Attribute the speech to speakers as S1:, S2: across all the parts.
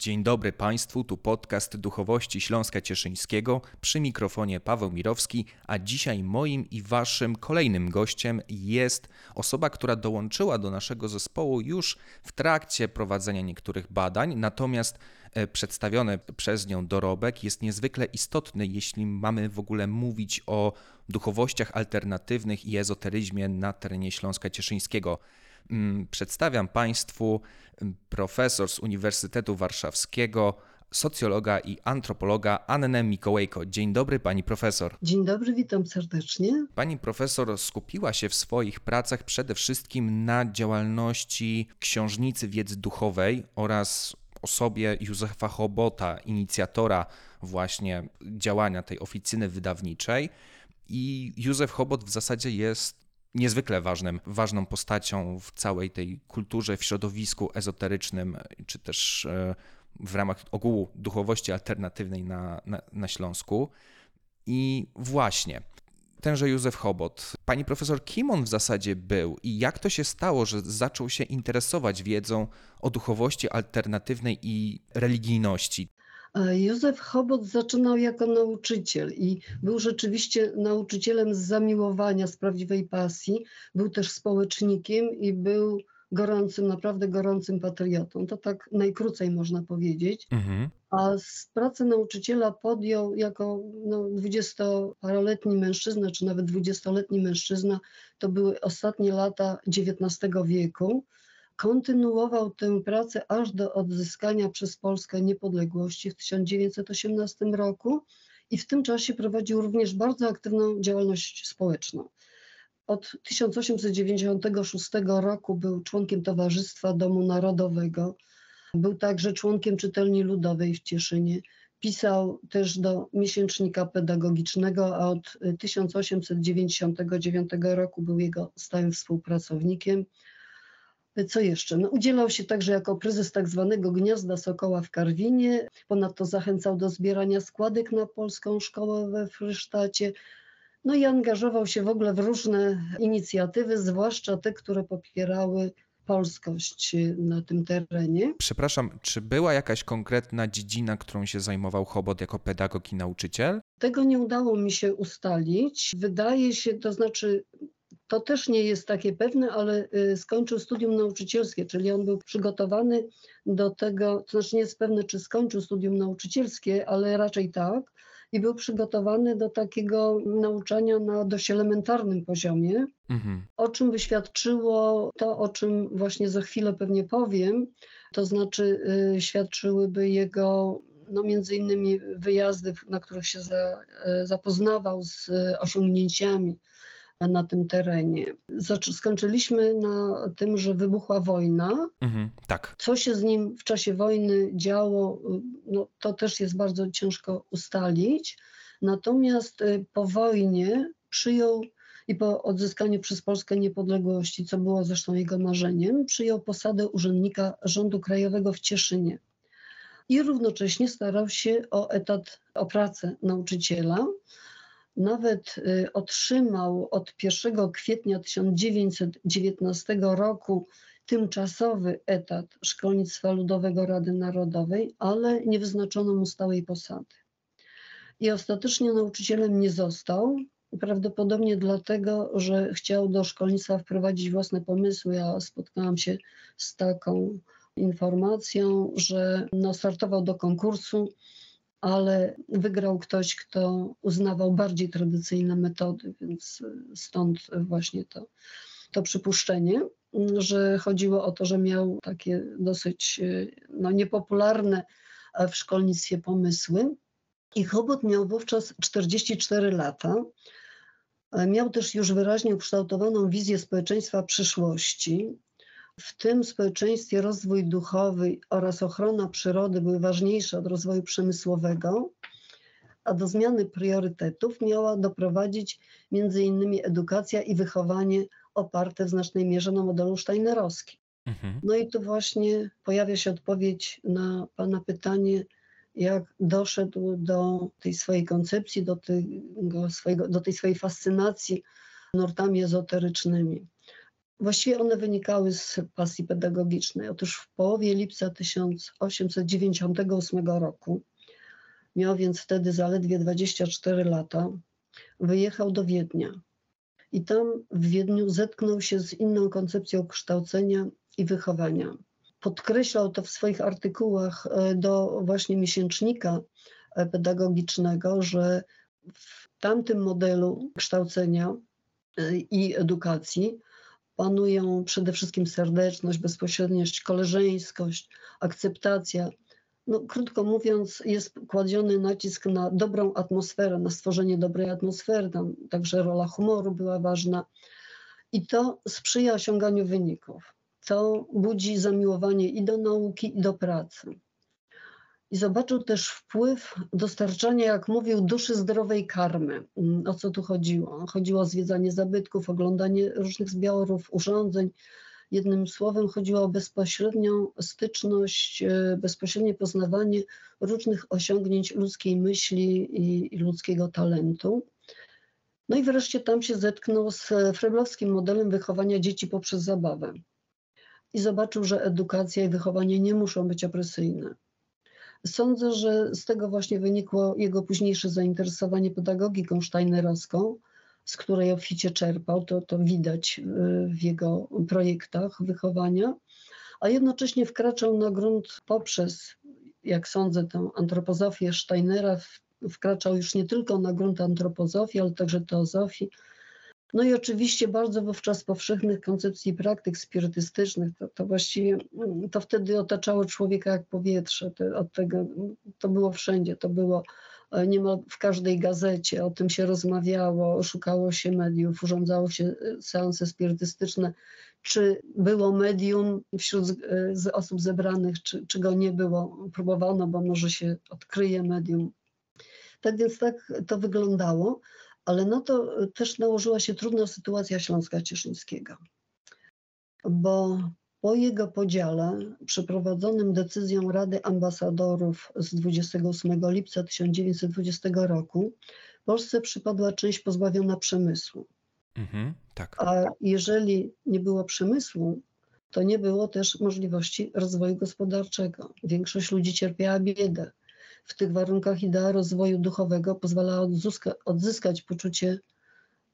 S1: Dzień dobry Państwu, tu podcast Duchowości Śląska Cieszyńskiego, przy mikrofonie Paweł Mirowski, a dzisiaj moim i Waszym kolejnym gościem jest osoba, która dołączyła do naszego zespołu już w trakcie prowadzenia niektórych badań, natomiast e, przedstawiony przez nią dorobek jest niezwykle istotny, jeśli mamy w ogóle mówić o duchowościach alternatywnych i ezoteryzmie na terenie Śląska Cieszyńskiego. Mm, przedstawiam Państwu mm, profesor z Uniwersytetu Warszawskiego, socjologa i antropologa Annę Mikołajko. Dzień dobry, pani profesor.
S2: Dzień dobry, witam serdecznie.
S1: Pani profesor skupiła się w swoich pracach przede wszystkim na działalności książnicy wiedzy duchowej oraz osobie Józefa Chobota, inicjatora właśnie działania tej oficyny wydawniczej. I Józef Chobot w zasadzie jest niezwykle ważnym, ważną postacią w całej tej kulturze, w środowisku ezoterycznym, czy też e, w ramach ogółu duchowości alternatywnej na, na, na Śląsku. I właśnie, tenże Józef Chobot. Pani profesor, kim on w zasadzie był i jak to się stało, że zaczął się interesować wiedzą o duchowości alternatywnej i religijności?
S2: Józef Chobot zaczynał jako nauczyciel i był rzeczywiście nauczycielem z zamiłowania, z prawdziwej pasji. Był też społecznikiem i był gorącym, naprawdę gorącym patriotą. To tak najkrócej można powiedzieć. Mhm. A z pracy nauczyciela podjął jako no, dwudziestoparoletni mężczyzna, czy nawet dwudziestoletni mężczyzna, to były ostatnie lata XIX wieku kontynuował tę pracę aż do odzyskania przez Polskę niepodległości w 1918 roku i w tym czasie prowadził również bardzo aktywną działalność społeczną. Od 1896 roku był członkiem Towarzystwa Domu Narodowego, był także członkiem czytelni ludowej w Cieszynie. Pisał też do miesięcznika pedagogicznego, a od 1899 roku był jego stałym współpracownikiem. Co jeszcze? No, udzielał się także jako prezes tak zwanego Gniazda Sokoła w Karwinie. Ponadto zachęcał do zbierania składek na polską szkołę we Frysztacie. No i angażował się w ogóle w różne inicjatywy, zwłaszcza te, które popierały polskość na tym terenie.
S1: Przepraszam, czy była jakaś konkretna dziedzina, którą się zajmował Chobot jako pedagog i nauczyciel?
S2: Tego nie udało mi się ustalić. Wydaje się, to znaczy to też nie jest takie pewne, ale y, skończył studium nauczycielskie, czyli on był przygotowany do tego, to znaczy nie jest pewne, czy skończył studium nauczycielskie, ale raczej tak, i był przygotowany do takiego nauczania na dość elementarnym poziomie, mhm. o czym wyświadczyło to, o czym właśnie za chwilę pewnie powiem, to znaczy y, świadczyłyby jego no między innymi wyjazdy, na których się za, y, zapoznawał z osiągnięciami na tym terenie. Skończyliśmy na tym, że wybuchła wojna. Mhm, tak. Co się z nim w czasie wojny działo, no, to też jest bardzo ciężko ustalić. Natomiast y, po wojnie przyjął i po odzyskaniu przez Polskę niepodległości, co było zresztą jego marzeniem, przyjął posadę urzędnika rządu krajowego w Cieszynie. I równocześnie starał się o etat, o pracę nauczyciela nawet y, otrzymał od 1 kwietnia 1919 roku tymczasowy etat Szkolnictwa Ludowego Rady Narodowej, ale nie wyznaczono mu stałej posady. I ostatecznie nauczycielem nie został, prawdopodobnie dlatego, że chciał do szkolnictwa wprowadzić własne pomysły. Ja spotkałam się z taką informacją, że no, startował do konkursu ale wygrał ktoś, kto uznawał bardziej tradycyjne metody, więc stąd właśnie to, to przypuszczenie, że chodziło o to, że miał takie dosyć no, niepopularne w szkolnictwie pomysły. I Chobot miał wówczas 44 lata. Miał też już wyraźnie ukształtowaną wizję społeczeństwa przyszłości. W tym społeczeństwie rozwój duchowy oraz ochrona przyrody były ważniejsze od rozwoju przemysłowego, a do zmiany priorytetów miała doprowadzić między innymi edukacja i wychowanie oparte w znacznej mierze na modelu steinerowskim. Mhm. No i tu właśnie pojawia się odpowiedź na Pana pytanie, jak doszedł do tej swojej koncepcji, do, tego swojego, do tej swojej fascynacji nurtami ezoterycznymi. Właściwie one wynikały z pasji pedagogicznej. Otóż w połowie lipca 1898 roku, miał więc wtedy zaledwie 24 lata, wyjechał do Wiednia. I tam w Wiedniu zetknął się z inną koncepcją kształcenia i wychowania. Podkreślał to w swoich artykułach e, do właśnie miesięcznika e, pedagogicznego, że w tamtym modelu kształcenia e, i edukacji panują przede wszystkim serdeczność, bezpośredniość, koleżeńskość, akceptacja. No, krótko mówiąc, jest kładziony nacisk na dobrą atmosferę, na stworzenie dobrej atmosfery. Tam także rola humoru była ważna. I to sprzyja osiąganiu wyników. To budzi zamiłowanie i do nauki, i do pracy. I zobaczył też wpływ dostarczania, jak mówił, duszy zdrowej karmy. Mm, o co tu chodziło? Chodziło o zwiedzanie zabytków, oglądanie różnych zbiorów, urządzeń. Jednym słowem chodziło o bezpośrednią styczność, e, bezpośrednie poznawanie różnych osiągnięć ludzkiej myśli i, ludzkiego talentu. No i wreszcie tam się zetknął z freblowskim modelem wychowania dzieci poprzez zabawę. I zobaczył, że edukacja i wychowanie nie muszą być opresyjne Sądzę, że z tego właśnie wynikło jego późniejsze zainteresowanie pedagogiką steinerowską, z której obficie czerpał, to, to widać y, w jego projektach wychowania, a jednocześnie wkraczał na grunt poprzez, jak sądzę, tę antropozofię Steinera, wkraczał już nie tylko na grunt antropozofii, ale także teozofii, no i oczywiście bardzo wówczas powszechnych koncepcji praktyk spirytystycznych, to, to właściwie mm, to wtedy otaczało człowieka jak powietrze. To, od tego, to było wszędzie, to było e, niemal w każdej gazecie, o tym się rozmawiało, szukało się mediów, urządzało się e, seanse spirytystyczne. Czy było medium wśród e, z osób zebranych, czy, czy go nie było? Próbowano, bo może się odkryje medium. Tak więc tak to wyglądało ale na to też nałożyła się trudna sytuacja Śląska Cieszyńskiego, bo po jego podziale, przeprowadzonym decyzją Rady Ambasadorów z 28 lipca 1920 roku, Polsce przypadła część pozbawiona przemysłu. Mhm, tak. A jeżeli nie było przemysłu, to nie było też możliwości rozwoju gospodarczego. Większość ludzi cierpiała biedę w tych warunkach idea rozwoju duchowego pozwala odzyska, odzyskać poczucie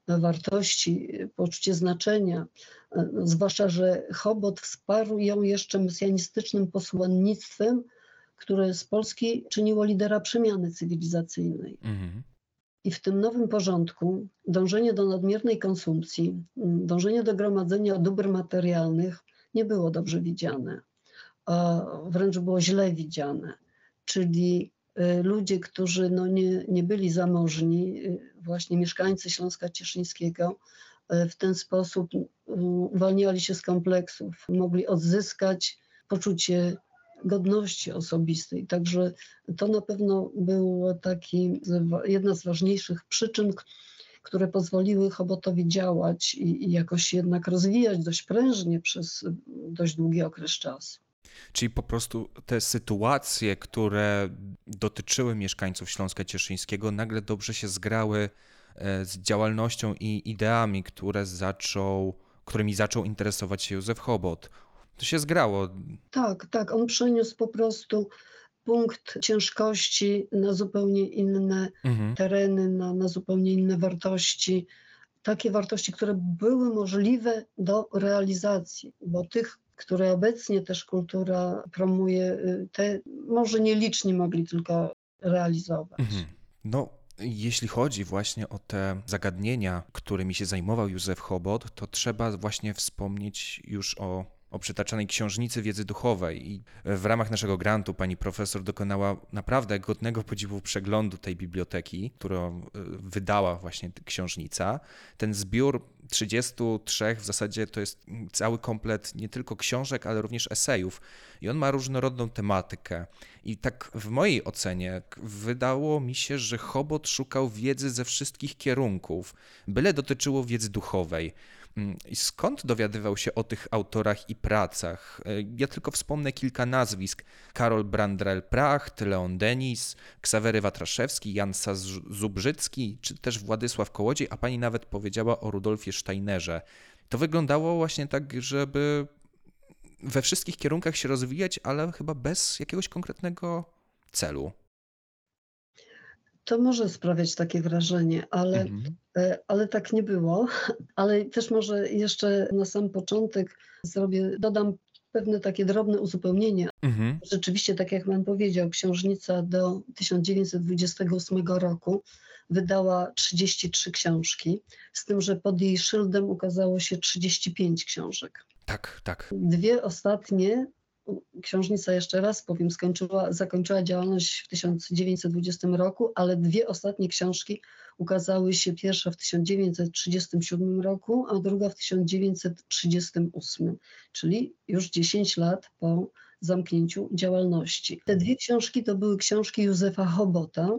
S2: wartości, poczucie znaczenia. Zwłaszcza, że Chobot wsparł ją jeszcze mesjanistycznym posłannictwem, które z Polski czyniło lidera przemiany cywilizacyjnej. Mhm. I w tym nowym porządku dążenie do nadmiernej konsumpcji, dążenie do gromadzenia dóbr materialnych nie było dobrze widziane, a wręcz było źle widziane. Czyli ludzie, którzy no nie, nie byli zamożni, y, właśnie mieszkańcy Śląska Cieszyńskiego, y, w ten sposób uwalniali się z kompleksów, mogli odzyskać poczucie godności osobistej. Także to na pewno było taki, jedna z ważniejszych przyczyn, które pozwoliły Chobotowi działać i, i jakoś jednak rozwijać dość prężnie przez dość długi okres czasu.
S1: Czyli po prostu te sytuacje, które dotyczyły mieszkańców Śląska Cieszyńskiego, nagle dobrze się zgrały e, z działalnością i ideami, które zaczął, którymi zaczął interesować się Józef Chobot. To się zgrało.
S2: Tak, tak. On przeniósł po prostu punkt ciężkości na zupełnie inne mhm. tereny, na, na zupełnie inne wartości. Takie wartości, które były możliwe do realizacji, bo tych które obecnie też kultura promuje, y, te może nieliczni mogli tylko realizować. Mhm.
S1: No, jeśli chodzi właśnie o te zagadnienia, którymi się zajmował Józef Chobot, to trzeba właśnie wspomnieć już o o przytaczanej książnicy wiedzy duchowej i w ramach naszego grantu pani profesor dokonała naprawdę godnego podziwu przeglądu tej biblioteki, którą e, wydała właśnie książnica. Ten zbiór 33 w zasadzie to jest cały komplet nie tylko książek, ale również esejów i on ma różnorodną tematykę. I tak w mojej ocenie wydało mi się, że Chobot szukał wiedzy ze wszystkich kierunków, byle dotyczyło wiedzy duchowej. Mm, I skąd dowiadywał się o tych autorach i pracach? E, ja tylko wspomnę kilka nazwisk. Karol Brandrel-Pracht, Leon Denis, Ksawery Watraszewski, Jan Zubrzycki, czy też Władysław Kołodziej, a pani nawet powiedziała o Rudolfie Steinerze. To wyglądało właśnie tak, żeby we wszystkich kierunkach się rozwijać, ale chyba bez jakiegoś konkretnego celu.
S2: To może sprawiać takie wrażenie, ale,
S1: Mhm.
S2: e, ale tak nie było. Ale też może jeszcze na sam początek zrobię, dodam pewne takie drobne uzupełnienie.
S1: Mhm.
S2: Rzeczywiście, tak jak pan powiedział, księżnica do 1928 roku wydała 33 książki, z tym, że pod jej szyldem ukazało się 35 książek.
S1: Tak, tak.
S2: Dwie ostatnie, księżnica jeszcze raz powiem, skończyła, zakończyła działalność w 1920 roku, ale dwie ostatnie książki ukazały się, pierwsza w 1937 roku, a druga w 1938, czyli już 10 lat po zamknięciu działalności. Te dwie książki to były książki Józefa Hobota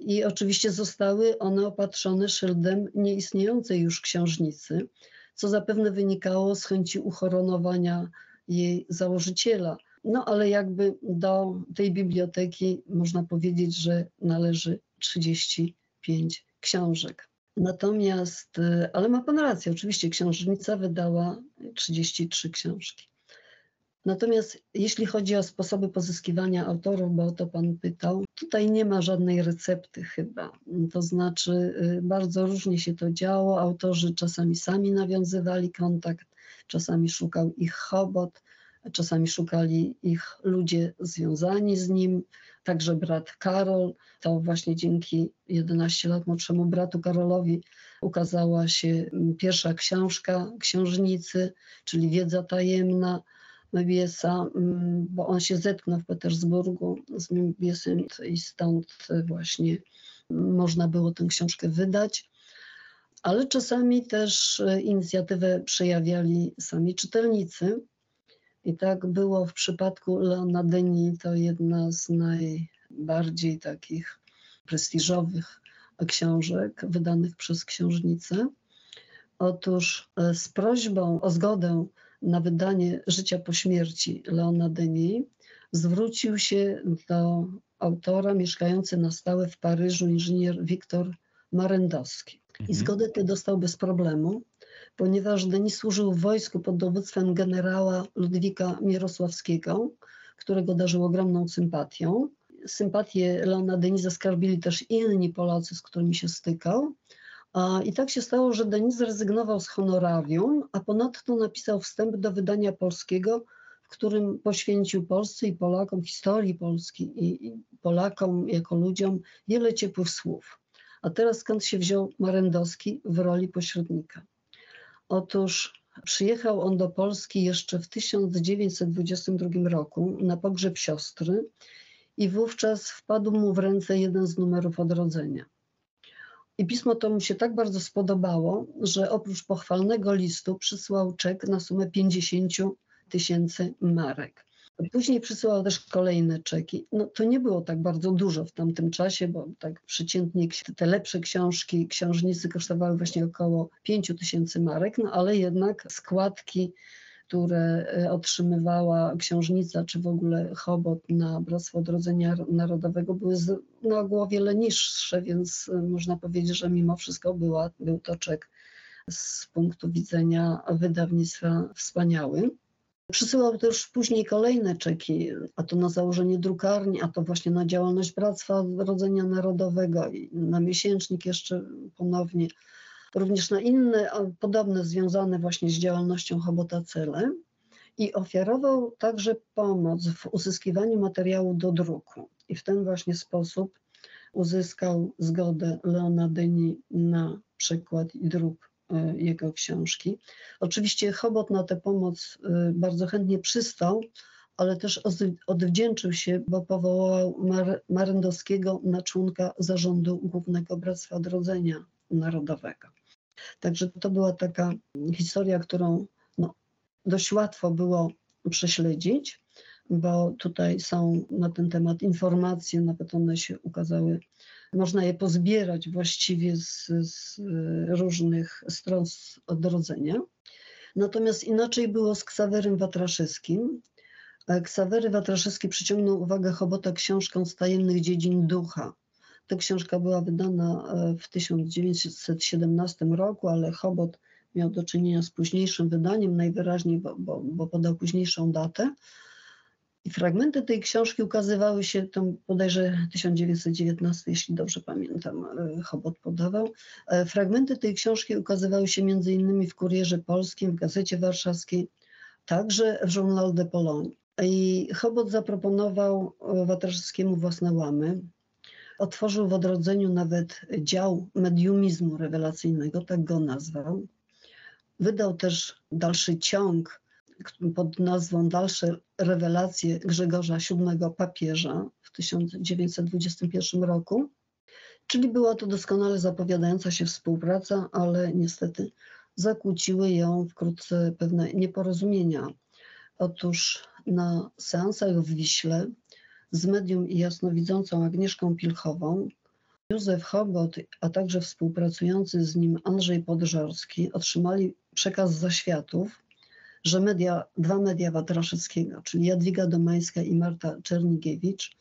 S2: i oczywiście zostały one opatrzone szyldem nieistniejącej już księżnicy, co zapewne wynikało z chęci uchoronowania jej założyciela. No ale jakby do tej biblioteki można powiedzieć, że należy 35 książek. Natomiast, y, ale ma pan rację, oczywiście księżnica wydała 33 książki. Natomiast jeśli chodzi o sposoby pozyskiwania autorów, bo o to pan pytał, tutaj nie ma żadnej recepty chyba. To znaczy, y, bardzo różnie się to działo. Autorzy czasami sami nawiązywali kontakt, czasami szukał ich Chobot, czasami szukali ich ludzie związani z nim, także brat Karol. To właśnie dzięki 11 lat młodszemu bratu Karolowi ukazała się pierwsza książka księżnicy, czyli Wiedza tajemna. Mebiesa, bo on się zetknął w Petersburgu z Mebiesem i stąd właśnie można było tę książkę wydać. Ale czasami też e, inicjatywę przejawiali sami czytelnicy. I tak było w przypadku Leona Dyni, to jedna z najbardziej takich prestiżowych książek wydanych przez księżnicę. Otóż e, z prośbą o zgodę na wydanie Życia po śmierci Leona Denis zwrócił się do autora mieszkający na stałe w Paryżu inżynier Wiktor Marendowski. I
S1: Mhm.
S2: zgodę tę dostał bez problemu, ponieważ Denis służył w wojsku pod dowództwem generała Ludwika Mierosławskiego, którego darzył ogromną sympatią. Sympatię Leona Denisa skarbili też inni Polacy, z którymi się stykał. I tak się stało, że Denis zrezygnował z honorarium, a ponadto napisał wstęp do wydania polskiego, w którym poświęcił Polsce i Polakom, historii Polski i, i Polakom jako ludziom wiele ciepłych słów. A teraz skąd się wziął Marendowski w roli pośrednika? Otóż przyjechał on do Polski jeszcze w 1922 roku na pogrzeb siostry i wówczas wpadł mu w ręce jeden z numerów odrodzenia. I pismo to mu się tak bardzo spodobało, że oprócz pochwalnego listu przysłał czek na sumę 50 tysięcy marek. Później przysyłał też kolejne czeki. No, to nie było tak bardzo dużo w tamtym czasie, bo tak przeciętnie te lepsze książki księżnicy kosztowały właśnie około 5 tysięcy marek, no ale jednak składki, które e, otrzymywała księżnica, czy w ogóle Chobot na Bractwo Odrodzenia Narodowego były no, o wiele niższe, więc e, można powiedzieć, że mimo wszystko była, był to czek z punktu widzenia wydawnictwa wspaniały. Przysyłał też później kolejne czeki, a to na założenie drukarni, a to właśnie na działalność Bractwa Odrodzenia Narodowego i na miesięcznik jeszcze ponownie, również na inne podobne związane właśnie z działalnością Chobota cele i ofiarował także pomoc w uzyskiwaniu materiału do druku. I w ten właśnie sposób uzyskał zgodę Leona Dyni na przekład i druk jego książki. Oczywiście Chobot na tę pomoc y, bardzo chętnie przystał, ale też odwdzięczył się, bo powołał Mar- Marendowskiego na członka zarządu Głównego Bractwa Odrodzenia Narodowego. Także to była taka historia, którą no, dość łatwo było prześledzić, bo tutaj są na ten temat informacje, nawet one się ukazały, można je pozbierać właściwie z, z y, różnych stron z odrodzenia. Natomiast inaczej było z Ksawerym Watraszewskim. E, Ksawery Watraszewski przyciągnął uwagę Chobota książką z tajemnych dziedzin ducha. Ta książka była wydana e, w 1917 roku, ale Chobot miał do czynienia z późniejszym wydaniem, najwyraźniej, bo, bo, bo podał późniejszą datę. I fragmenty tej książki ukazywały się, tam bodajże 1919, jeśli dobrze pamiętam, e, Chobot podawał. E, Fragmenty tej książki ukazywały się innymi w Kurierze Polskim, w Gazecie Warszawskiej, także w Journal de Pologne. I Chobot zaproponował e, Watraszewskiemu własne łamy. Otworzył w odrodzeniu nawet dział mediumizmu rewelacyjnego, tak go nazwał. Wydał też dalszy ciąg pod nazwą Dalsze rewelacje Grzegorza VII papieża w 1921 roku. Czyli była to doskonale zapowiadająca się współpraca, ale niestety zakłóciły ją wkrótce pewne nieporozumienia. Otóż na seansach w Wiśle z medium i jasnowidzącą Agnieszką Pilchową Józef Chobot, a także współpracujący z nim Andrzej Podżorski otrzymali przekaz zaświatów, że media, dwa media Watraszewskiego, czyli Jadwiga Domańska i Marta Czernigiewicz,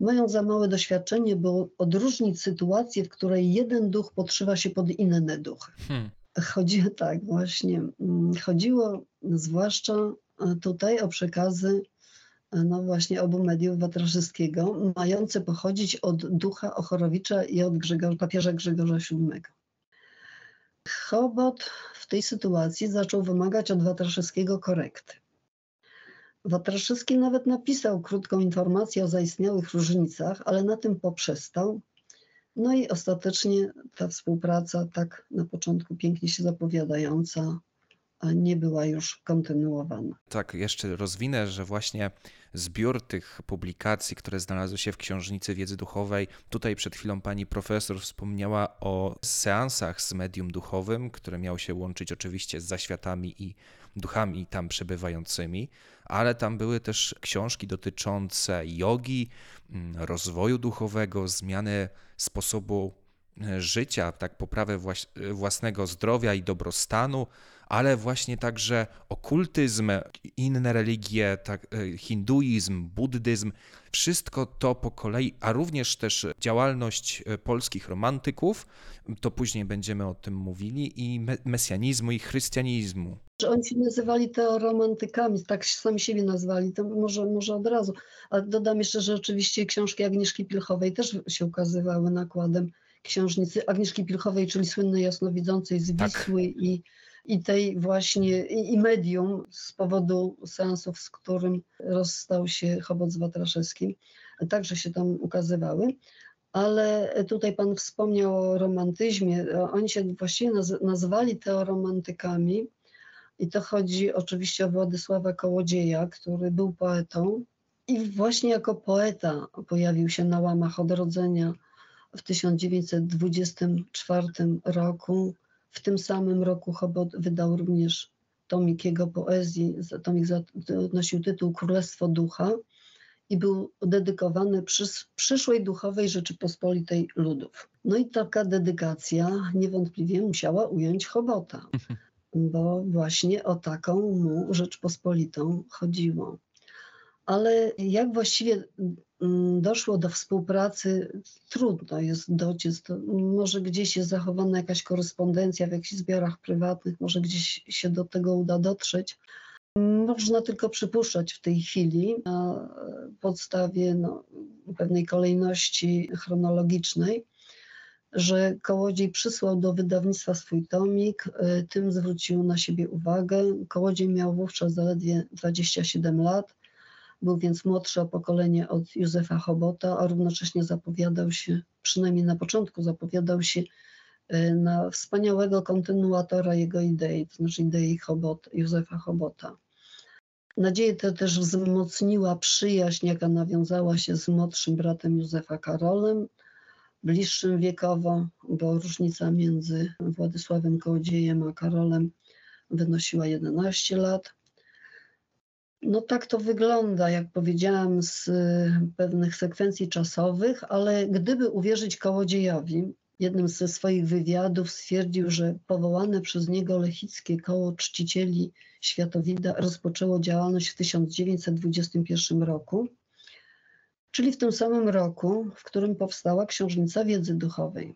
S2: mają za małe doświadczenie, by odróżnić sytuację, w której jeden duch podszywa się pod inne duchy.
S1: Hmm.
S2: Chodzi tak właśnie, mm, chodziło zwłaszcza e, tutaj o przekazy e, no właśnie obu mediów Watraszewskiego, mające pochodzić od ducha Ochorowicza i od Grzegorza, papieża Grzegorza VII. Chobot w tej sytuacji zaczął wymagać od Watraszewskiego korekty. Watraszewski nawet napisał krótką informację o zaistniałych różnicach, ale na tym poprzestał. No i ostatecznie ta współpraca, tak na początku pięknie się zapowiadająca, nie była już kontynuowana.
S1: Tak, jeszcze rozwinę, że właśnie zbiór tych publikacji, które znalazły się w Książnicy Wiedzy Duchowej, tutaj przed chwilą pani profesor wspomniała o seansach z medium duchowym, które miały się łączyć oczywiście z zaświatami i duchami tam przebywającymi, ale tam były też książki dotyczące jogi, mm, rozwoju duchowego, zmiany sposobu e, życia, tak poprawę własnego zdrowia i dobrostanu, ale właśnie także okultyzm, inne religie, tak, e, hinduizm, buddyzm, wszystko to po kolei, a również też działalność e, polskich romantyków, to później będziemy o tym mówili, i mesjanizmu i chrystianizmu.
S2: Oni się nazywali teoromantykami, tak sami siebie nazwali, to może, może od razu. A dodam jeszcze, że oczywiście książki Agnieszki Pilchowej też się ukazywały nakładem książnicy Agnieszki Pilchowej, czyli słynnej jasnowidzącej z
S1: Tak.
S2: Wisły i, i tej właśnie, i, i medium z powodu seansów, z którym rozstał się Chobot z Watraszewskim, także się tam ukazywały. Ale tutaj Pan wspomniał o romantyzmie. Oni się właściwie naz- nazwali teoromantykami i to chodzi oczywiście o Władysława Kołodzieja, który był poetą i właśnie jako poeta pojawił się na łamach odrodzenia w 1924 roku. W tym samym roku Chobot wydał również tomik jego poezji. Tomik nosił tytuł Królestwo Ducha i był dedykowany przys- przyszłej duchowej Rzeczypospolitej ludów. No i taka dedykacja niewątpliwie musiała ująć Chobota, bo właśnie o taką mu Rzeczpospolitą chodziło. Ale jak właściwie doszło do współpracy, trudno jest dociec. To może gdzieś jest zachowana jakaś korespondencja w jakichś zbiorach prywatnych, może gdzieś się do tego uda dotrzeć. Można tylko przypuszczać w tej chwili na podstawie no, pewnej kolejności chronologicznej, że Kołodziej przysłał do wydawnictwa swój tomik, y, tym zwrócił na siebie uwagę. Kołodziej miał wówczas zaledwie 27 lat, był więc młodszy o pokolenie od Józefa Chobota, a równocześnie zapowiadał się, przynajmniej na początku zapowiadał się y, na wspaniałego kontynuatora jego idei, to znaczy idei Chobot, Józefa Chobota. Nadzieję tę też wzmocniła przyjaźń, jaka nawiązała się z młodszym bratem Józefa Karolem, bliższym wiekowo, bo różnica między Władysławem Kołodziejem a Karolem wynosiła 11 lat. No tak to wygląda, jak powiedziałam, z pewnych sekwencji czasowych, ale gdyby uwierzyć Kołodziejowi, jednym ze swoich wywiadów stwierdził, że powołane przez niego lechickie koło czcicieli Światowida rozpoczęło działalność w 1921 roku, czyli w tym samym roku, w którym powstała Książnica Wiedzy Duchowej.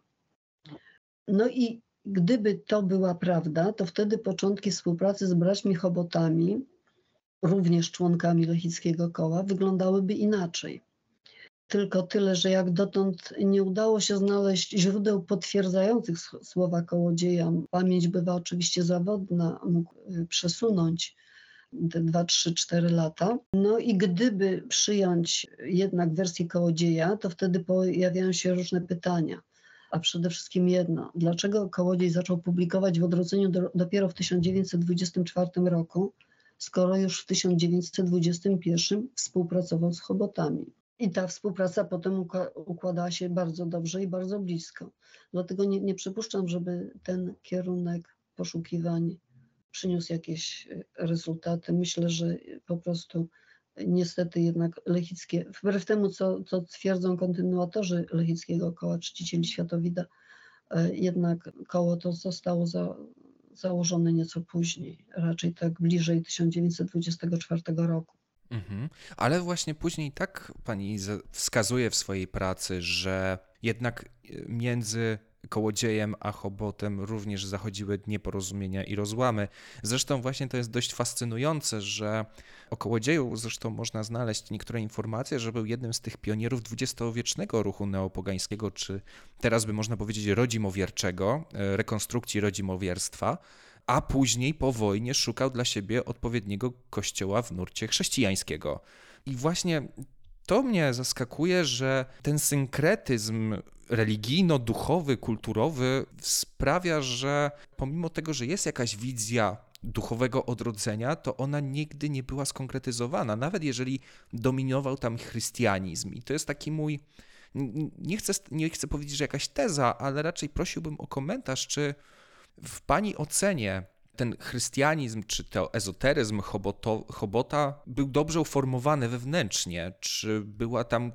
S2: No i gdyby to była prawda, to wtedy początki współpracy z braćmi Chobotami, również członkami Lechickiego Koła, wyglądałyby inaczej. Tylko tyle, że jak dotąd nie udało się znaleźć źródeł potwierdzających słowa kołodzieja, pamięć bywa oczywiście zawodna, mógł y, przesunąć te 2, 3, 4 lata. No i gdyby przyjąć jednak wersję kołodzieja, to wtedy pojawiają się różne pytania. A przede wszystkim jedno, dlaczego kołodziej zaczął publikować w odrodzeniu do, dopiero w 1924 roku, skoro już w 1921 współpracował z Chobotami. I ta współpraca potem układała się bardzo dobrze i bardzo blisko. Dlatego nie, nie przypuszczam, żeby ten kierunek poszukiwań przyniósł jakieś e, rezultaty. Myślę, że po prostu niestety jednak Lechickie, wbrew temu, co, co twierdzą kontynuatorzy Lechickiego Koła Czcicieli Światowida, e, jednak koło to zostało za, założone nieco później, raczej tak bliżej 1924 roku.
S1: Mhm. Ale właśnie później tak pani wskazuje w swojej pracy, że jednak między kołodziejem a Chobotem również zachodziły nieporozumienia i rozłamy. Zresztą właśnie to jest dość fascynujące, że o kołodzieju zresztą można znaleźć niektóre informacje, że był jednym z tych pionierów dwudziestowiecznego ruchu neopogańskiego, czy teraz by można powiedzieć rodzimowierczego, e, rekonstrukcji rodzimowierstwa a później po wojnie szukał dla siebie odpowiedniego kościoła w nurcie chrześcijańskiego. I właśnie to mnie zaskakuje, że ten synkretyzm religijno-duchowy, kulturowy sprawia, że pomimo tego, że jest jakaś wizja duchowego odrodzenia, to ona nigdy nie była skonkretyzowana, nawet jeżeli dominował tam chrystianizm. I to jest taki mój. Nie chcę, nie chcę powiedzieć, że jakaś teza, ale raczej prosiłbym o komentarz, czy w Pani ocenie ten chrystianizm czy to ezoteryzm Choboto, Chobota był dobrze uformowany wewnętrznie? Czy była tam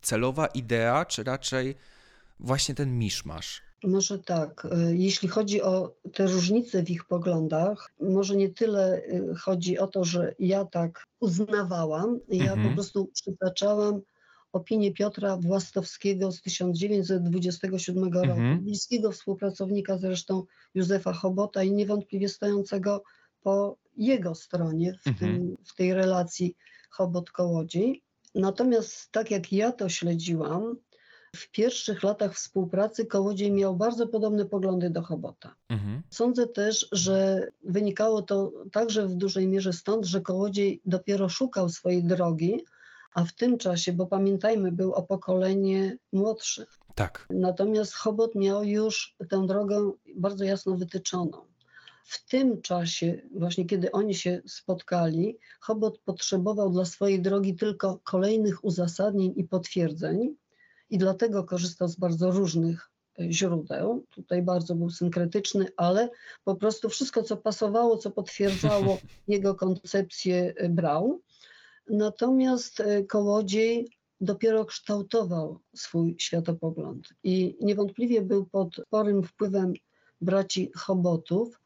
S1: celowa idea, czy raczej właśnie ten miszmasz?
S2: Może tak. Y, jeśli chodzi o te różnice w ich poglądach, może nie tyle y, chodzi o to, że ja tak uznawałam, ja mhm. po prostu przytaczałam opinię Piotra Włastowskiego z 1927 roku, mhm. bliskiego współpracownika zresztą Józefa Chobota i niewątpliwie stojącego po jego stronie w, mhm. tym, w tej relacji Chobot-Kołodziej. Natomiast tak jak ja to śledziłam, w pierwszych latach współpracy Kołodziej miał bardzo podobne poglądy do Chobota. Mhm. Sądzę też, że wynikało to także w dużej mierze stąd, że Kołodziej dopiero szukał swojej drogi, a w tym czasie, bo pamiętajmy, był o pokolenie młodszy.
S1: Tak.
S2: Natomiast Chobot miał już tę drogę bardzo jasno wytyczoną. W tym czasie, właśnie kiedy oni się spotkali, Chobot potrzebował dla swojej drogi tylko kolejnych uzasadnień i potwierdzeń, i dlatego korzystał z bardzo różnych e, źródeł. Tutaj bardzo był synkretyczny, ale po prostu wszystko, co pasowało, co potwierdzało jego koncepcję, e, brał. Natomiast e, Kołodziej dopiero kształtował swój światopogląd i niewątpliwie był pod sporym wpływem braci Chobotów.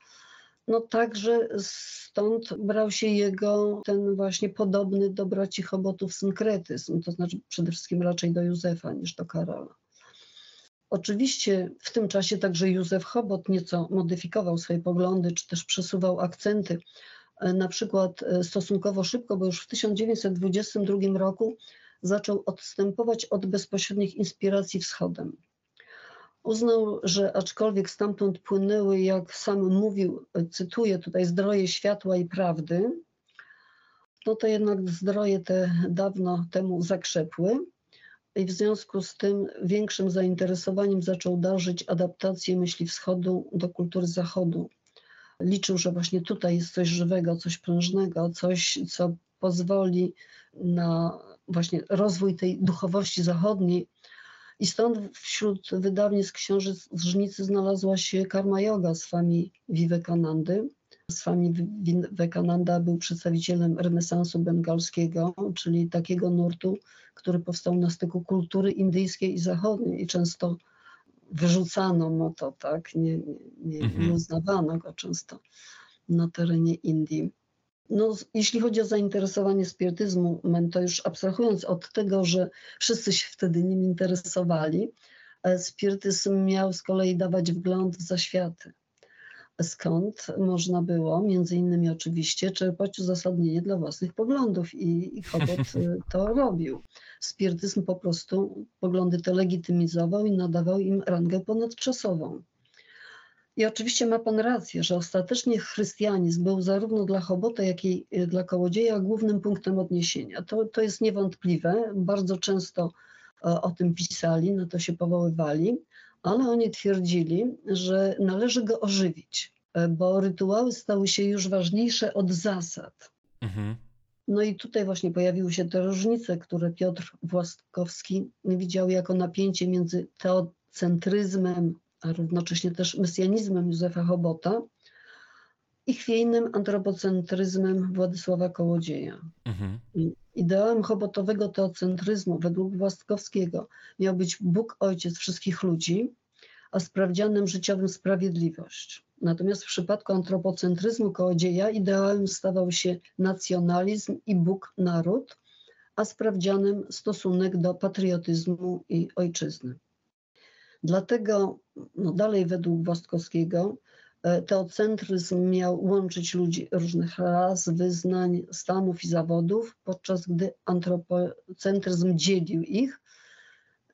S2: No także stąd brał się jego ten właśnie podobny do braci Chobotów synkretyzm, to znaczy przede wszystkim raczej do Józefa niż do Karola. Oczywiście w tym czasie także Józef Chobot nieco modyfikował swoje poglądy, czy też przesuwał akcenty na przykład e, stosunkowo szybko, bo już w 1922 roku zaczął odstępować od bezpośrednich inspiracji wschodem. Uznał, że aczkolwiek stamtąd płynęły, jak sam mówił, e, cytuję tutaj, zdroje światła i prawdy, no to jednak zdroje te dawno temu zakrzepły i w związku z tym większym zainteresowaniem zaczął darzyć adaptację myśli wschodu do kultury zachodu liczył, że właśnie tutaj jest coś żywego, coś prężnego, coś, co pozwoli na właśnie rozwój tej duchowości zachodniej. I stąd wśród wydawnictw książek z Żnicy znalazła się Karma Yoga Swami Vivekanandy. Swami Vivekananda był przedstawicielem renesansu bengalskiego, czyli takiego nurtu, który powstał na styku kultury indyjskiej i zachodniej i często wyrzucano mu to, tak, nie, nie, nie mhm. uznawano go często na terenie Indii. No, jeśli chodzi o zainteresowanie spirytyzmem, to już abstrahując od tego, że wszyscy się wtedy nim interesowali, E, Spirytyzm miał z kolei dawać wgląd w zaświaty. Skąd można było, między innymi oczywiście, czerpać uzasadnienie dla własnych poglądów i, i y, to robił. Spirytyzm po prostu poglądy te legitymizował i nadawał im rangę ponadczasową. I oczywiście ma pan rację, że ostatecznie chrystianizm był zarówno dla Chobota, jak i y, dla Kołodzieja głównym punktem odniesienia. To, to jest niewątpliwe. Bardzo często o, o tym pisali, na to się powoływali, ale oni twierdzili, że należy go ożywić, e, bo rytuały stały się już ważniejsze od zasad.
S1: Mhm.
S2: No i tutaj właśnie pojawiły się te różnice, które Piotr Właskowski widział jako napięcie między teocentryzmem, a równocześnie też mesjanizmem Józefa Chobota i chwiejnym antropocentryzmem Władysława Kołodzieja.
S1: Mhm.
S2: Ideałem chobotowego teocentryzmu według Właskowskiego miał być Bóg Ojciec wszystkich ludzi, a sprawdzianem życiowym sprawiedliwość. Natomiast w przypadku antropocentryzmu Kołodzieja ideałem stawał się nacjonalizm i Bóg naród, a sprawdzianem stosunek do patriotyzmu i ojczyzny. Dlatego no dalej według Właskowskiego teocentryzm miał łączyć ludzi różnych ras, wyznań, stanów i zawodów, podczas gdy antropocentryzm dzielił ich,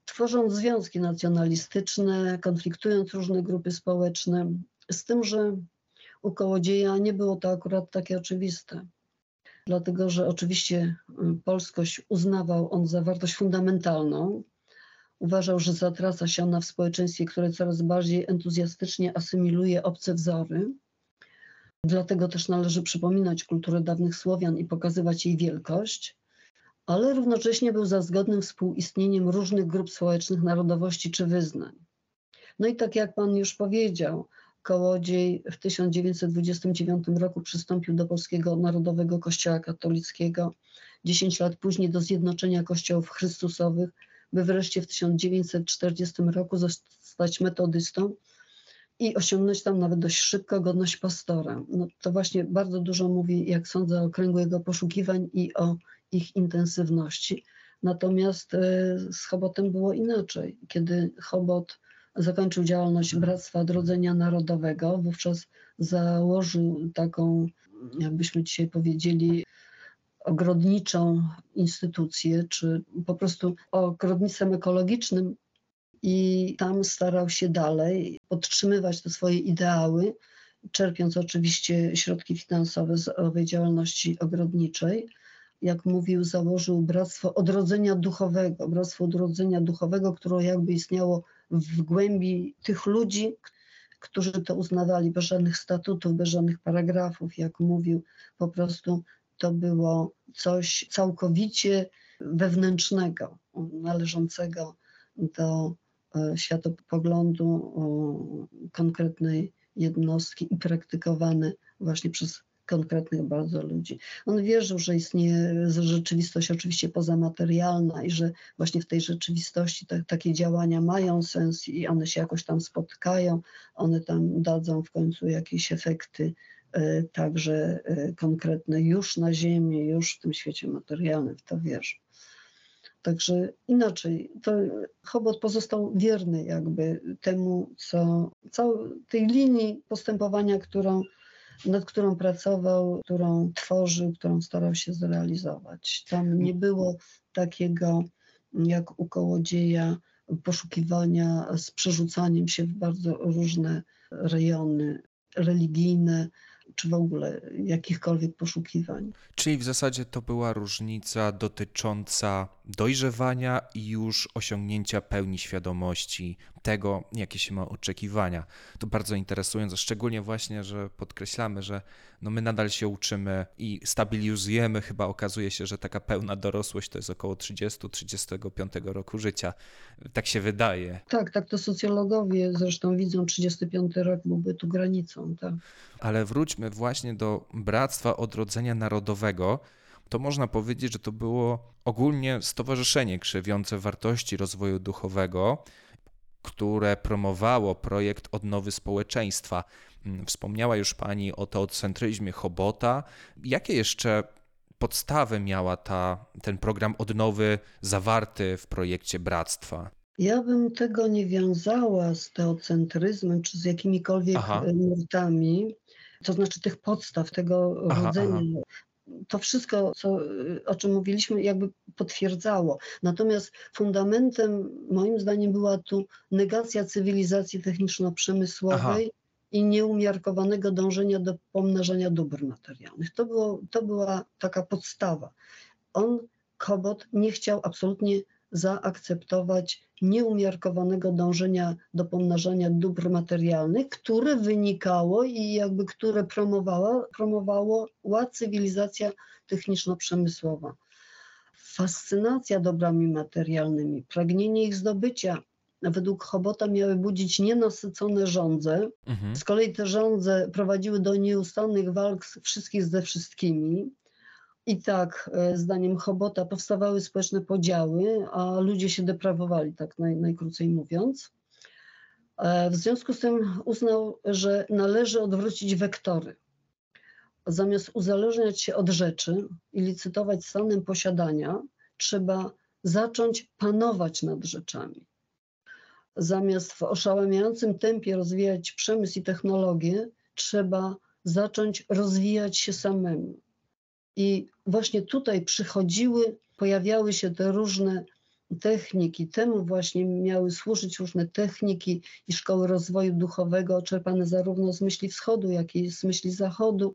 S2: tworząc związki nacjonalistyczne, konfliktując różne grupy społeczne, z tym, że u Kołodzieja nie było to akurat takie oczywiste. Dlatego, że oczywiście y, polskość uznawał on za wartość fundamentalną, Uważał, że zatraca się ona w społeczeństwie, które coraz bardziej entuzjastycznie asymiluje obce wzory. Dlatego też należy przypominać kulturę dawnych Słowian i pokazywać jej wielkość, ale równocześnie był za zgodnym współistnieniem różnych grup społecznych, narodowości czy wyznań. No i tak jak pan już powiedział, Kołodziej w 1929 roku przystąpił do Polskiego Narodowego Kościoła Katolickiego, 10 lat później do Zjednoczenia Kościołów Chrystusowych, by wreszcie w 1940 roku zostać metodystą i osiągnąć tam nawet dość szybko godność pastora. No, to właśnie bardzo dużo mówi, jak sądzę, o kręgu jego poszukiwań i o ich intensywności. Natomiast e, z Chobotem było inaczej. Kiedy Chobot zakończył działalność Bractwa Odrodzenia Narodowego, wówczas założył taką, jakbyśmy dzisiaj powiedzieli, ogrodniczą instytucję, czy po prostu ogrodnictwem ekologicznym i tam starał się dalej podtrzymywać te swoje ideały, czerpiąc oczywiście środki finansowe z owej działalności ogrodniczej. Jak mówił, założył Bractwo Odrodzenia Duchowego, Bractwo Odrodzenia Duchowego, które jakby istniało w głębi tych ludzi, którzy to uznawali bez żadnych statutów, bez żadnych paragrafów, jak mówił, po prostu to było coś całkowicie wewnętrznego, należącego do e, światopoglądu konkretnej jednostki i praktykowane właśnie przez konkretnych bardzo ludzi. On wierzył, że istnieje rzeczywistość oczywiście pozamaterialna i że właśnie w tej rzeczywistości te, takie działania mają sens i one się jakoś tam spotkają, one tam dadzą w końcu jakieś efekty także e, konkretne już na Ziemi, już w tym świecie materialnym, w to wierzę. Także inaczej, to Chobot pozostał wierny jakby temu, co, całej tej linii postępowania, którą, nad którą pracował, którą tworzył, którą starał się zrealizować. Tam nie było takiego, jak u Kołodzieja, poszukiwania z przerzucaniem się w bardzo różne rejony religijne, czy w ogóle jakichkolwiek poszukiwań.
S1: Czyli w zasadzie to była różnica dotycząca dojrzewania i już osiągnięcia pełni świadomości tego, jakie się ma oczekiwania. To bardzo interesujące, szczególnie właśnie, że podkreślamy, że no my nadal się uczymy i stabilizujemy. Chyba okazuje się, że taka pełna dorosłość to jest około 30-35 roku życia. Tak się wydaje.
S2: Tak, tak to socjologowie zresztą widzą 35 rok byłby tu granicą. Tak.
S1: Ale wróćmy właśnie do Bractwa Odrodzenia Narodowego to można powiedzieć, że to było ogólnie stowarzyszenie krzewiące wartości rozwoju duchowego, które promowało projekt odnowy społeczeństwa. Mm, wspomniała już Pani o teocentryzmie Chobota. Jakie jeszcze podstawy miała ta, ten program odnowy zawarty w projekcie Bractwa?
S2: Ja bym tego nie wiązała z teocentryzmem czy z jakimikolwiek
S1: Aha.
S2: nurtami, to znaczy tych podstaw, tego
S1: Aha,
S2: rodzenia.
S1: aha.
S2: To wszystko, co, y, o czym mówiliśmy, jakby potwierdzało. Natomiast fundamentem, moim zdaniem, była tu negacja cywilizacji techniczno-przemysłowej i nieumiarkowanego dążenia do pomnażania dóbr materialnych. To, było, to była taka podstawa. On, Kobot, nie chciał absolutnie zaakceptować nieumiarkowanego dążenia do pomnażania dóbr materialnych, które wynikało i jakby które promowała, promowało cywilizacja techniczno-przemysłowa. Fascynacja dobrami materialnymi, pragnienie ich zdobycia, według Chobota miały budzić nienasycone żądze.
S1: Mhm.
S2: Z kolei te żądze prowadziły do nieustannych walk wszystkich ze wszystkimi. I tak, e, zdaniem Chobota, powstawały społeczne podziały, a ludzie się deprawowali, tak naj, najkrócej mówiąc. E, W związku z tym uznał, że należy odwrócić wektory. Zamiast uzależniać się od rzeczy i licytować stanem posiadania, trzeba zacząć panować nad rzeczami. Zamiast w oszałamiającym tempie rozwijać przemysł i technologię, trzeba zacząć rozwijać się samemu. I właśnie tutaj przychodziły, pojawiały się te różne techniki. Temu właśnie miały służyć różne techniki i szkoły rozwoju duchowego, czerpane zarówno z myśli wschodu, jak i z myśli zachodu.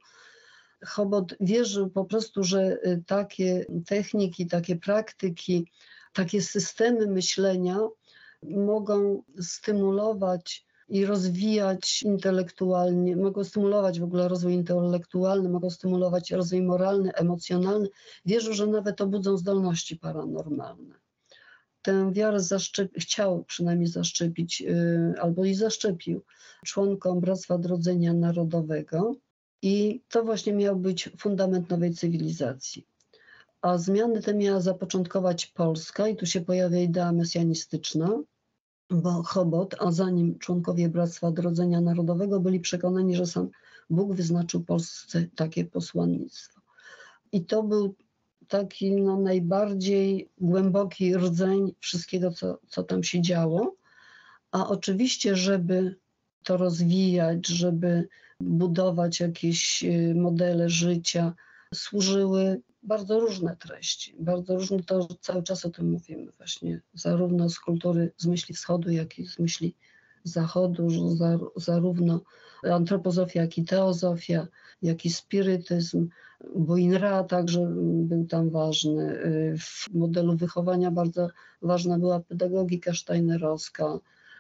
S2: Chobot wierzył po prostu, że y, takie techniki, takie praktyki, takie systemy myślenia mogą stymulować i rozwijać intelektualnie, mogą stymulować w ogóle rozwój intelektualny, mogą stymulować rozwój moralny, emocjonalny. Wierzył, że nawet obudzą zdolności paranormalne. Tę wiarę zaszczep- chciał przynajmniej zaszczepić, yy, albo i zaszczepił członkom Bractwa Odrodzenia Narodowego i to właśnie miał być fundament nowej cywilizacji. A zmiany te miała zapoczątkować Polska i tu się pojawia idea mesjanistyczna, bo Chobot, a za nim członkowie Bractwa Odrodzenia Narodowego byli przekonani, że sam Bóg wyznaczył Polsce takie posłannictwo. I to był taki no, najbardziej głęboki rdzeń wszystkiego, co, co tam się działo. A oczywiście, żeby to rozwijać, żeby budować jakieś y, modele życia, służyły bardzo różne treści. Bardzo różne, to cały czas o tym mówimy właśnie, zarówno z kultury, z myśli wschodu, jak i z myśli zachodu, zarówno antropozofia, jak i teozofia, jak i spirytyzm, bo Inra także był tam ważny. W modelu wychowania bardzo ważna była pedagogika steinerowska.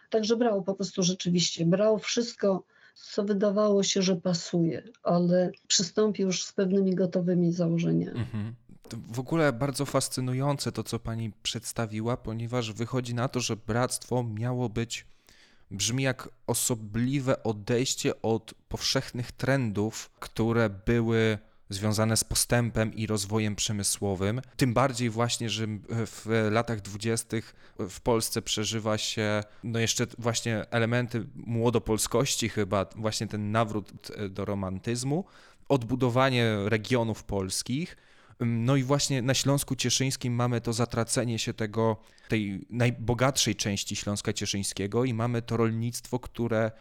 S2: Także brał po prostu rzeczywiście, brał wszystko, co wydawało się, że pasuje, ale przystąpił już z pewnymi gotowymi założeniami.
S1: Mhm. W ogóle bardzo fascynujące to, co pani przedstawiła, ponieważ wychodzi na to, że bractwo miało być, brzmi jak osobliwe odejście od powszechnych trendów, które były związane z postępem i rozwojem przemysłowym. Tym bardziej właśnie, że w latach dwudziestych w Polsce przeżywa się no jeszcze właśnie elementy młodopolskości chyba, właśnie ten nawrót do romantyzmu, odbudowanie regionów polskich. No i właśnie na Śląsku Cieszyńskim mamy to zatracenie się tego, tej najbogatszej części Śląska Cieszyńskiego i mamy to rolnictwo, które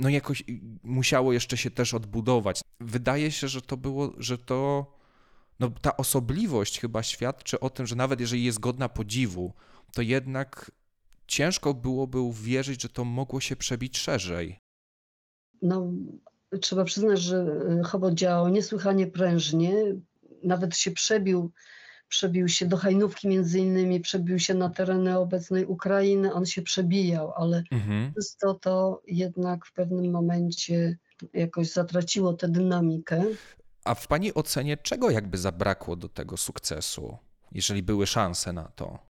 S1: no jakoś musiało jeszcze się też odbudować. Wydaje się, że to było, że to, no ta osobliwość chyba świadczy o tym, że nawet jeżeli jest godna podziwu, to jednak ciężko byłoby uwierzyć, że to mogło się przebić szerzej.
S2: No, trzeba przyznać, że Chobot działał niesłychanie prężnie, nawet się przebił, przebił się do Hajnówki między innymi, przebił się na tereny obecnej Ukrainy, on się przebijał, ale
S1: Mhm.
S2: to, to jednak w pewnym momencie jakoś zatraciło tę dynamikę.
S1: A w Pani ocenie czego jakby zabrakło do tego sukcesu, jeżeli były szanse na to?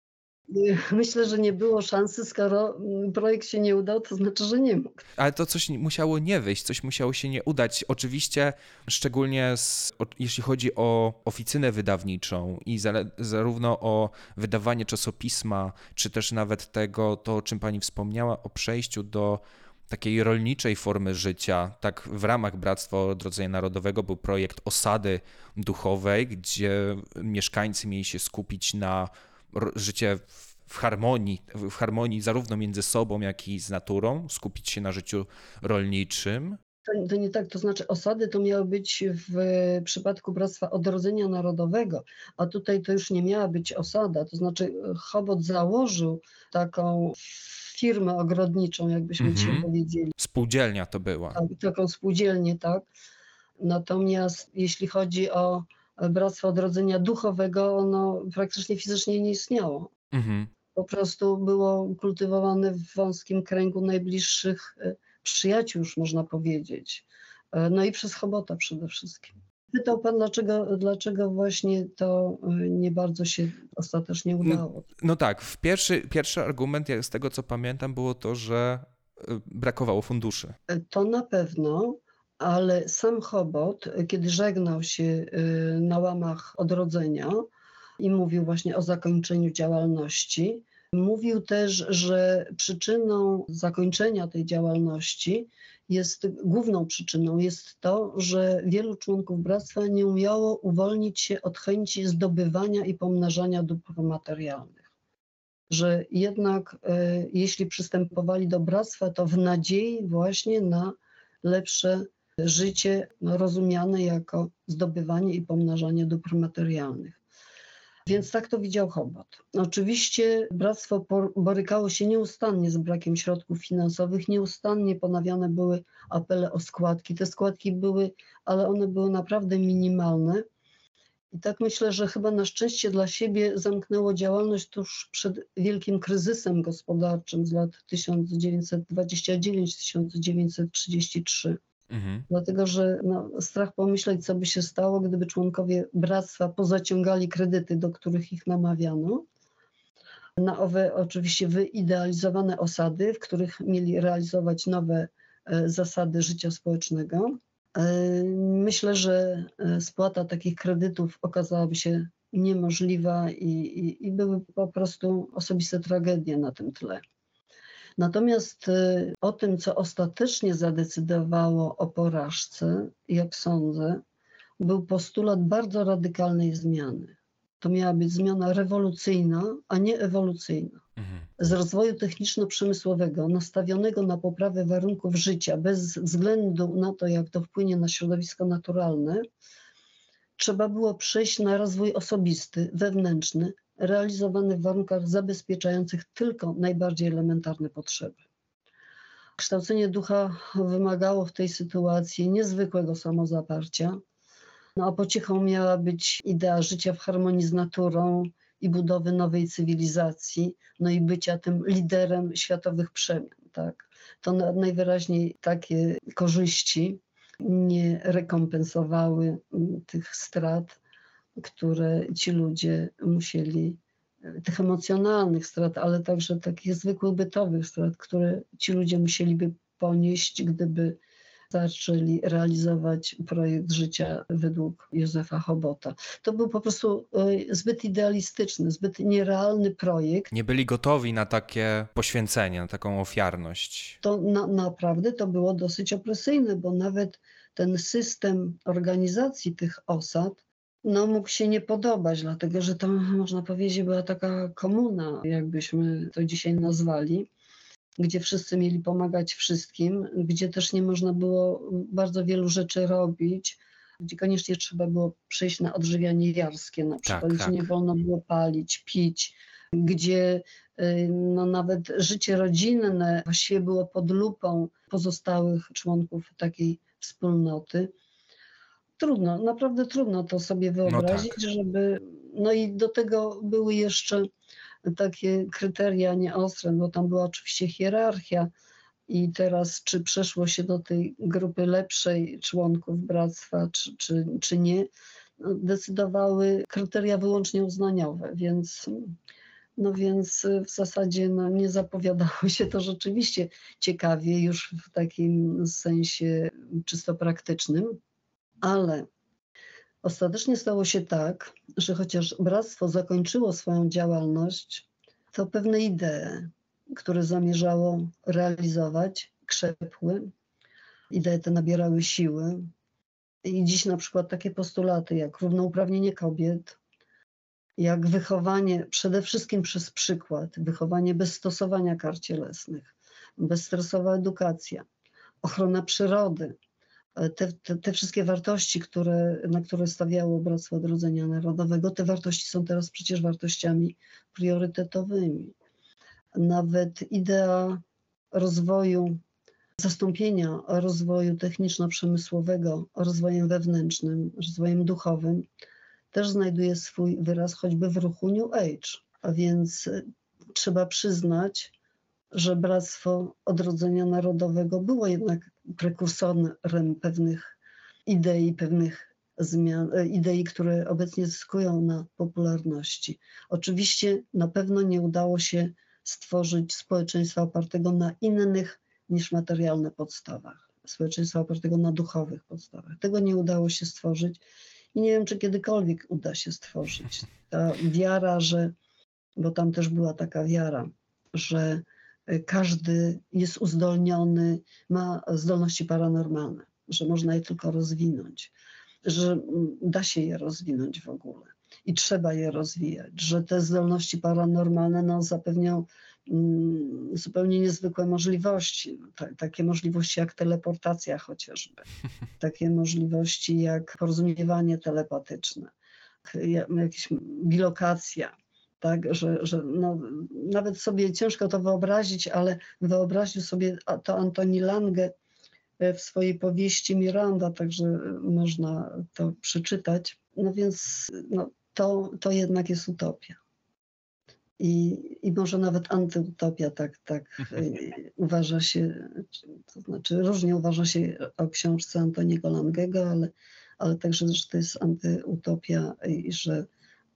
S2: Myślę, że nie było szansy, skoro projekt się nie udał, to znaczy, że nie mógł.
S1: Ale to coś musiało nie wyjść, coś musiało się nie udać. Oczywiście, szczególnie z, jeśli chodzi o oficynę wydawniczą i za, zarówno o wydawanie czasopisma, czy też nawet tego, to o czym pani wspomniała, o przejściu do takiej rolniczej formy życia. Tak w ramach Bractwa Odrodzenia Narodowego był projekt osady duchowej, gdzie mieszkańcy mieli się skupić na życie w harmonii, w harmonii zarówno między sobą, jak i z naturą, skupić się na życiu rolniczym.
S2: To, to nie tak, to znaczy osady to miały być w przypadku Bractwa Odrodzenia Narodowego, a tutaj to już nie miała być osada, to znaczy Chobot założył taką firmę ogrodniczą, jakbyśmy dzisiaj
S1: Mhm.
S2: powiedzieli,
S1: Spółdzielnia to była.
S2: tak, taką spółdzielnię, tak. Natomiast jeśli chodzi o Bractwo Odrodzenia Duchowego, ono praktycznie fizycznie nie istniało.
S1: Mhm.
S2: Po prostu było kultywowane w wąskim kręgu najbliższych e, przyjaciół, już można powiedzieć. E, No i przez Chobota przede wszystkim. Pytał pan, dlaczego, dlaczego właśnie to e, nie bardzo się ostatecznie udało.
S1: No tak, w pierwszy, pierwszy argument, jak z tego co pamiętam, było to, że brakowało funduszy.
S2: To na pewno, ale sam Chobot, kiedy żegnał się e, na łamach odrodzenia i mówił właśnie o zakończeniu działalności, mówił też, że przyczyną zakończenia tej działalności jest, główną przyczyną jest to, że wielu członków bractwa nie umiało uwolnić się od chęci zdobywania i pomnażania dóbr materialnych. Że jednak e, jeśli przystępowali do bractwa, to w nadziei właśnie na lepsze życie no, rozumiane jako zdobywanie i pomnażanie dóbr materialnych. Więc tak to widział Chobot. Oczywiście bractwo borykało się nieustannie z brakiem środków finansowych, nieustannie ponawiane były apele o składki. Te składki były, ale one były naprawdę minimalne. I tak myślę, że chyba na szczęście dla siebie zamknęło działalność tuż przed wielkim kryzysem gospodarczym z lat 1929-1933
S1: Mhm.
S2: dlatego że no, strach pomyśleć, co by się stało, gdyby członkowie bractwa pozaciągali kredyty, do których ich namawiano, na owe oczywiście wyidealizowane osady, w których mieli realizować nowe e, zasady życia społecznego. E, Myślę, że e, spłata takich kredytów okazałaby się niemożliwa i, i, i były po prostu osobiste tragedie na tym tle. Natomiast y, o tym, co ostatecznie zadecydowało o porażce, jak sądzę, był postulat bardzo radykalnej zmiany. To miała być zmiana rewolucyjna, a nie ewolucyjna.
S1: Mhm.
S2: Z rozwoju techniczno-przemysłowego, nastawionego na poprawę warunków życia, bez względu na to, jak to wpłynie na środowisko naturalne, trzeba było przejść na rozwój osobisty, wewnętrzny, realizowany w warunkach zabezpieczających tylko najbardziej elementarne potrzeby. Kształcenie ducha wymagało w tej sytuacji niezwykłego samozaparcia, no a pociechą miała być idea życia w harmonii z naturą i budowy nowej cywilizacji, no i bycia tym liderem światowych przemian. Tak? To na- najwyraźniej takie korzyści nie rekompensowały tych strat, które ci ludzie musieli, e, tych emocjonalnych strat, ale także takich zwykłych bytowych strat, które ci ludzie musieliby ponieść, gdyby zaczęli realizować projekt życia według Józefa Chobota. To był po prostu e, zbyt idealistyczny, zbyt nierealny projekt.
S1: Nie byli gotowi na takie poświęcenie, na taką ofiarność.
S2: To na, naprawdę to było dosyć opresyjne, bo nawet ten system organizacji tych osad no, mógł się nie podobać, dlatego że to można powiedzieć była taka komuna, jakbyśmy to dzisiaj nazwali, gdzie wszyscy mieli pomagać wszystkim, gdzie też nie można było bardzo wielu rzeczy robić, gdzie koniecznie trzeba było przejść na odżywianie jarskie na przykład, gdzie
S1: tak.
S2: nie wolno było palić, pić, gdzie y, no, nawet życie rodzinne właściwie było pod lupą pozostałych członków takiej wspólnoty. Trudno, naprawdę trudno to sobie wyobrazić, żeby. No i do tego były jeszcze takie kryteria nieostre, bo tam była oczywiście hierarchia. I teraz, czy przeszło się do tej grupy lepszej członków bractwa, czy, czy, czy nie, no, decydowały kryteria wyłącznie uznaniowe, więc, no więc w zasadzie no, nie zapowiadało się to rzeczywiście ciekawie, już w takim sensie czysto praktycznym, ale ostatecznie stało się tak, że chociaż bractwo zakończyło swoją działalność, to pewne idee, które zamierzało realizować, krzepły. Idee te nabierały siły. I dziś na przykład takie postulaty jak równouprawnienie kobiet, jak wychowanie przede wszystkim przez przykład, wychowanie bez stosowania kar cielesnych, bezstresowa edukacja, ochrona przyrody, te, te, te, wszystkie wartości, które, na które stawiało Bractwo Odrodzenia Narodowego, te wartości są teraz przecież wartościami priorytetowymi. Nawet idea rozwoju, zastąpienia rozwoju techniczno-przemysłowego rozwojem wewnętrznym, rozwojem duchowym, też znajduje swój wyraz choćby w ruchu New Age. A więc trzeba przyznać, że Bractwo Odrodzenia Narodowego było jednak prekursorem pewnych idei, pewnych zmian, y, idei, które obecnie zyskują na popularności. Oczywiście na pewno nie udało się stworzyć społeczeństwa opartego na innych niż materialne podstawach, społeczeństwa opartego na duchowych podstawach. Tego nie udało się stworzyć i nie wiem, czy kiedykolwiek uda się stworzyć. Ta wiara, że, bo tam też była taka wiara, że każdy jest uzdolniony, ma zdolności paranormalne, że można je tylko rozwinąć, że da się je rozwinąć w ogóle i trzeba je rozwijać, że te zdolności paranormalne no, zapewnią mm, zupełnie niezwykłe możliwości. No, takie możliwości jak teleportacja chociażby, takie możliwości jak porozumiewanie telepatyczne, jakieś bilokacja. Tak, że, że no, nawet sobie ciężko to wyobrazić, ale wyobraził sobie to Antoni Lange e, w swojej powieści Miranda, także można to przeczytać. No więc no, to, to jednak jest utopia. I, I może nawet antyutopia, tak, tak y, uważa się, to znaczy różnie uważa się o książce Antoniego Langego, ale, ale także, że to jest antyutopia i że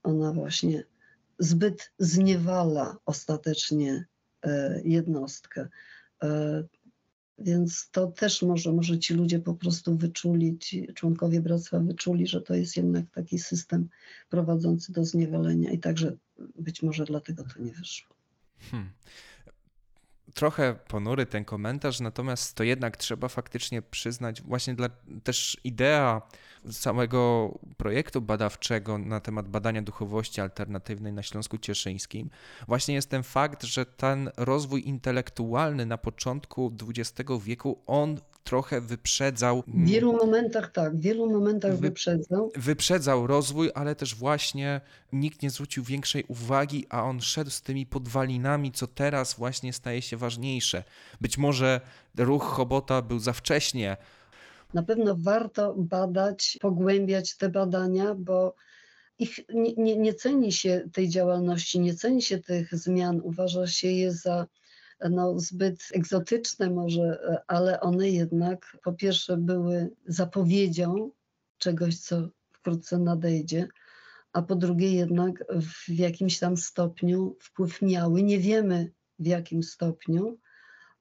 S2: ona właśnie zbyt zniewala ostatecznie e, jednostkę. E, więc to też może, może ci ludzie po prostu wyczuli, ci członkowie bractwa wyczuli, że to jest jednak taki system prowadzący do zniewolenia i także być może dlatego to nie wyszło. Hmm
S1: trochę ponury ten komentarz, natomiast to jednak trzeba faktycznie przyznać, właśnie dla, też idea całego projektu badawczego na temat badania duchowości alternatywnej na Śląsku Cieszyńskim, właśnie jest ten fakt, że ten rozwój intelektualny na początku XX wieku, on trochę wyprzedzał.
S2: W wielu momentach tak, w wielu momentach wy, wyprzedzał.
S1: Wyprzedzał rozwój, ale też właśnie nikt nie zwrócił większej uwagi, a on szedł z tymi podwalinami, co teraz właśnie staje się ważniejsze. Być może ruch Chobota był za wcześnie.
S2: Na pewno warto badać, pogłębiać te badania, bo ich nie, nie, nie ceni się tej działalności, nie ceni się tych zmian, uważa się je za no, zbyt egzotyczne może, ale one jednak po pierwsze były zapowiedzią czegoś, co wkrótce nadejdzie, a po drugie jednak w jakimś tam stopniu wpływ miały. Nie wiemy w jakim stopniu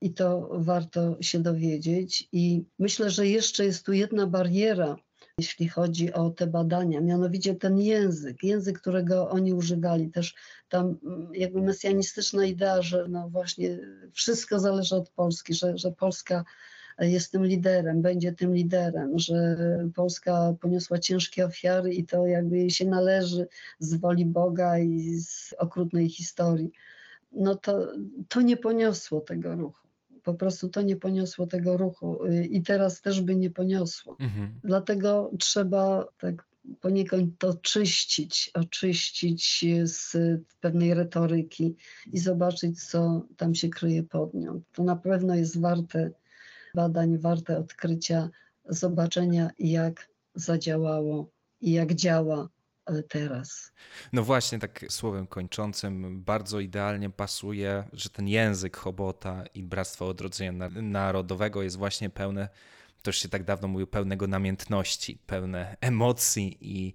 S2: i to warto się dowiedzieć. I myślę, że jeszcze jest tu jedna bariera, jeśli chodzi o te badania, mianowicie ten język, język, którego oni używali, też tam mm, jakby mesjanistyczna idea, że no właśnie wszystko zależy od Polski, że, że Polska jest tym liderem, będzie tym liderem, że Polska poniosła ciężkie ofiary i to jakby jej się należy z woli Boga i z okrutnej historii. No to, to nie poniosło tego ruchu po prostu to nie poniosło tego ruchu y, i teraz też by nie poniosło. Mhm. Dlatego trzeba tak poniekąd to czyścić, oczyścić z pewnej retoryki i zobaczyć, co tam się kryje pod nią. To na pewno jest warte badań, warte odkrycia, zobaczenia, jak zadziałało i jak działa teraz.
S1: No właśnie, tak słowem kończącym, bardzo idealnie pasuje, że ten język Chobota i Bractwa Odrodzenia Narodowego jest właśnie pełne, to już się tak dawno mówił, pełnego namiętności, pełne emocji i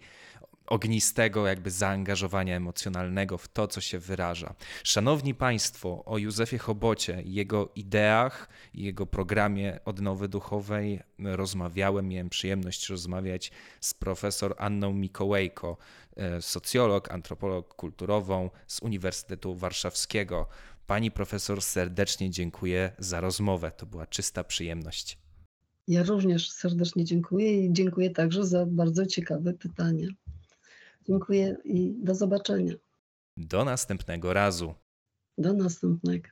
S1: ognistego jakby zaangażowania emocjonalnego w to, co się wyraża. Szanowni Państwo, o Józefie Chobocie, jego ideach i jego programie odnowy duchowej rozmawiałem, miałem przyjemność rozmawiać z profesor Anną Mikołajko, e, socjolog, antropolog kulturową z Uniwersytetu Warszawskiego. Pani profesor serdecznie dziękuję za rozmowę. To była czysta przyjemność.
S2: Ja również serdecznie dziękuję i dziękuję także za bardzo ciekawe pytania. Dziękuję i do zobaczenia.
S1: Do następnego razu.
S2: Do następnego.